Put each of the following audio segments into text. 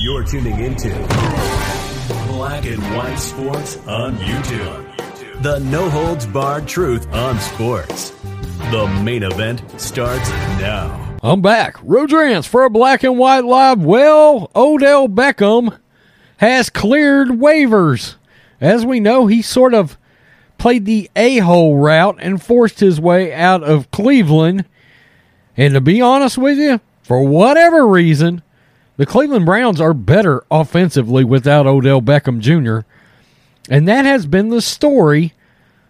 You're tuning into Black and White Sports on YouTube. The no holds barred truth on sports. The main event starts now. I'm back. Rodrance for a black and white live. Well, Odell Beckham has cleared waivers. As we know, he sort of played the a hole route and forced his way out of Cleveland. And to be honest with you, for whatever reason, the Cleveland Browns are better offensively without Odell Beckham Jr. And that has been the story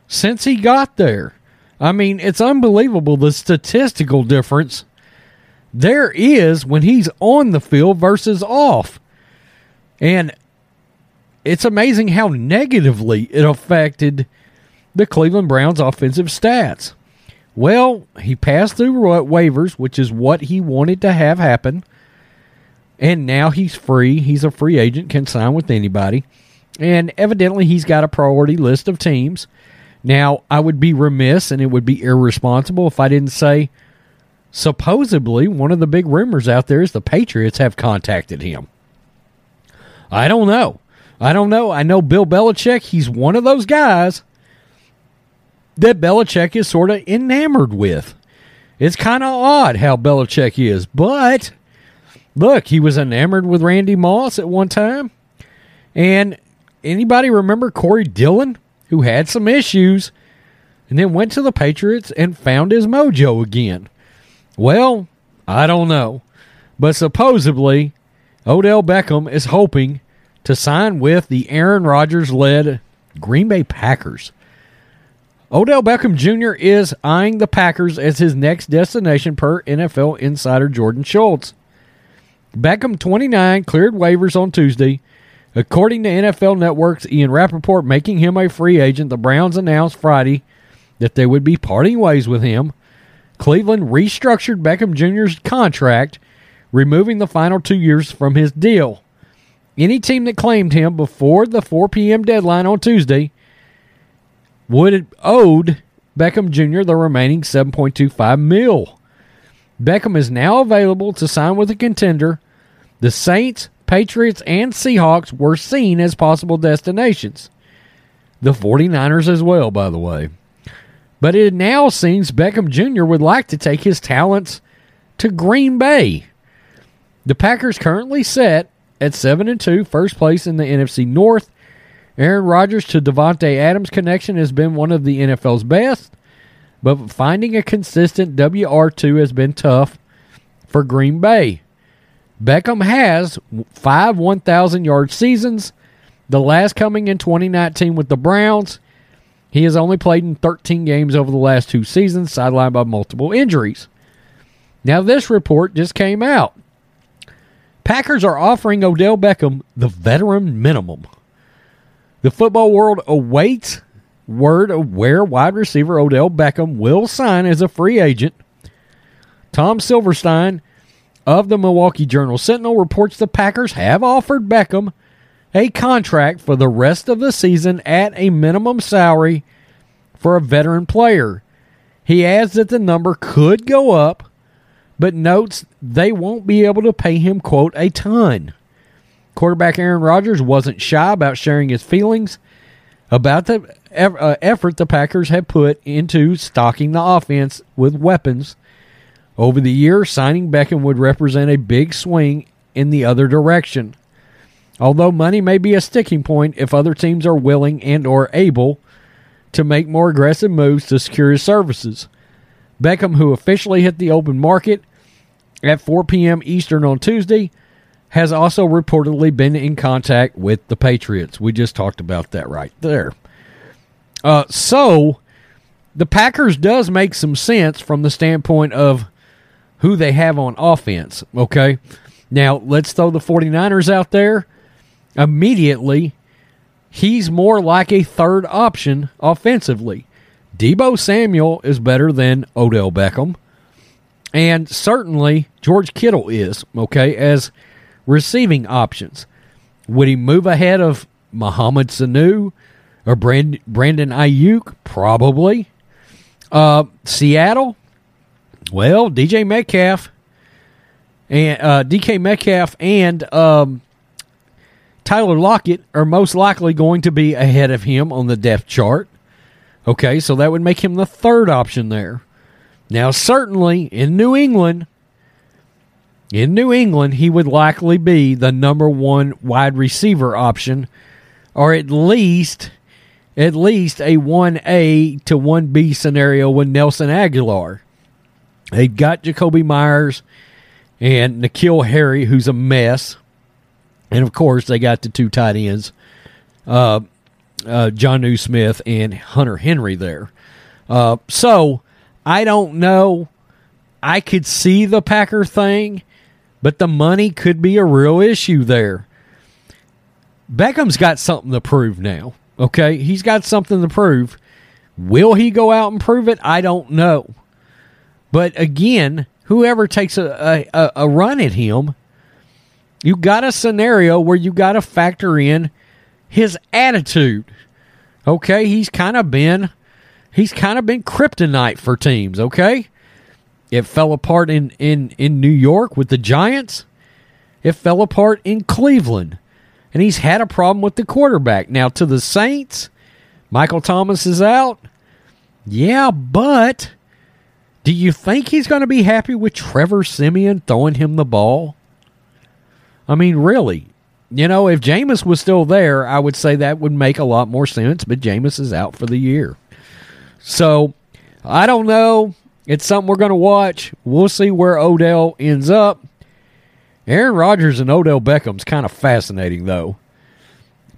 since he got there. I mean, it's unbelievable the statistical difference there is when he's on the field versus off. And it's amazing how negatively it affected the Cleveland Browns offensive stats. Well, he passed through waivers, which is what he wanted to have happen. And now he's free. He's a free agent, can sign with anybody. And evidently, he's got a priority list of teams. Now, I would be remiss and it would be irresponsible if I didn't say supposedly one of the big rumors out there is the Patriots have contacted him. I don't know. I don't know. I know Bill Belichick, he's one of those guys that Belichick is sort of enamored with. It's kind of odd how Belichick is, but look, he was enamored with Randy Moss at one time. And anybody remember Corey Dillon, who had some issues and then went to the Patriots and found his mojo again? Well, I don't know. But supposedly, Odell Beckham is hoping to sign with the Aaron Rodgers led Green Bay Packers. Odell Beckham Jr. is eyeing the Packers as his next destination per NFL insider Jordan Schultz. Beckham, 29, cleared waivers on Tuesday. According to NFL Network's Ian Rapoport making him a free agent, the Browns announced Friday that they would be parting ways with him. Cleveland restructured Beckham Jr.'s contract, removing the final two years from his deal. Any team that claimed him before the 4 p.m. deadline on Tuesday would owed Beckham Jr. the remaining 7.25 mil. Beckham is now available to sign with a contender. The Saints, Patriots, and Seahawks were seen as possible destinations. The 49ers as well, by the way. But it now seems Beckham Jr. would like to take his talents to Green Bay. The Packers currently set at 7 and 2, first place in the NFC North. Aaron Rodgers to Davante Adams connection has been one of the NFL's best, but finding a consistent WR2 has been tough for Green Bay. Beckham has five 1,000 yard seasons, the last coming in 2019 with the Browns. He has only played in 13 games over the last two seasons, sidelined by multiple injuries. Now, this report just came out. Packers are offering Odell Beckham the veteran minimum. The football world awaits word of where wide receiver Odell Beckham will sign as a free agent. Tom Silverstein of the Milwaukee Journal Sentinel reports the Packers have offered Beckham a contract for the rest of the season at a minimum salary for a veteran player. He adds that the number could go up, but notes they won't be able to pay him, quote, a ton. Quarterback Aaron Rodgers wasn't shy about sharing his feelings about the uh, effort the Packers had put into stocking the offense with weapons. Over the year, signing Beckham would represent a big swing in the other direction. Although money may be a sticking point if other teams are willing and or able to make more aggressive moves to secure his services. Beckham, who officially hit the open market at 4 p.m. Eastern on Tuesday, has also reportedly been in contact with the Patriots. We just talked about that right there. Uh, so the Packers does make some sense from the standpoint of who they have on offense. Okay. Now, let's throw the 49ers out there. Immediately, he's more like a third option offensively. Deebo Samuel is better than Odell Beckham. And certainly George Kittle is, okay, as receiving options. Would he move ahead of Mohamed Sanu or Brand, Brandon Aiyuk? Probably. Uh, Seattle, well, DJ Metcalf and uh, DK Metcalf and um, Tyler Lockett are most likely going to be ahead of him on the depth chart. Okay, so that would make him the third option there. Now, certainly in New England, in New England, he would likely be the number one wide receiver option, or at least at least a 1A to 1B scenario with Nelson Agholor. They've got Jakobi Meyers and N'Keal Harry, who's a mess. And of course, they got the two tight ends, uh, uh, Jonnu Smith and Hunter Henry there. Uh, so I don't know. I could see the Packer thing, but the money could be a real issue there. Beckham's got something to prove now. Okay, he's got something to prove. Will he go out and prove it? I don't know. But again, whoever takes a, a, a run at him, you got a scenario where you got to factor in his attitude. Okay, he's kind of been he's kind of been kryptonite for teams, okay? It fell apart in, in, in New York with the Giants. It fell apart in Cleveland and he's had a problem with the quarterback. Now, to the Saints, Michael Thomas is out. Yeah, but do you think he's going to be happy with Trevor Siemian throwing him the ball? I mean, really. You know, if Jameis was still there, I would say that would make a lot more sense, but Jameis is out for the year. So, I don't know. It's something we're going to watch. We'll see where Odell ends up. Aaron Rodgers and Odell Beckham's kind of fascinating, though.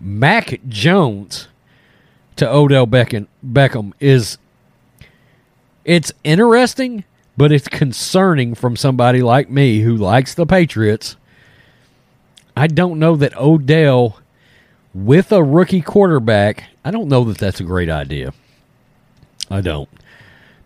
Mac Jones to Odell Beckham, Beckham is it's interesting, but it's concerning from somebody like me who likes the Patriots. I don't know that Odell with a rookie quarterback, I don't know that that's a great idea. I don't.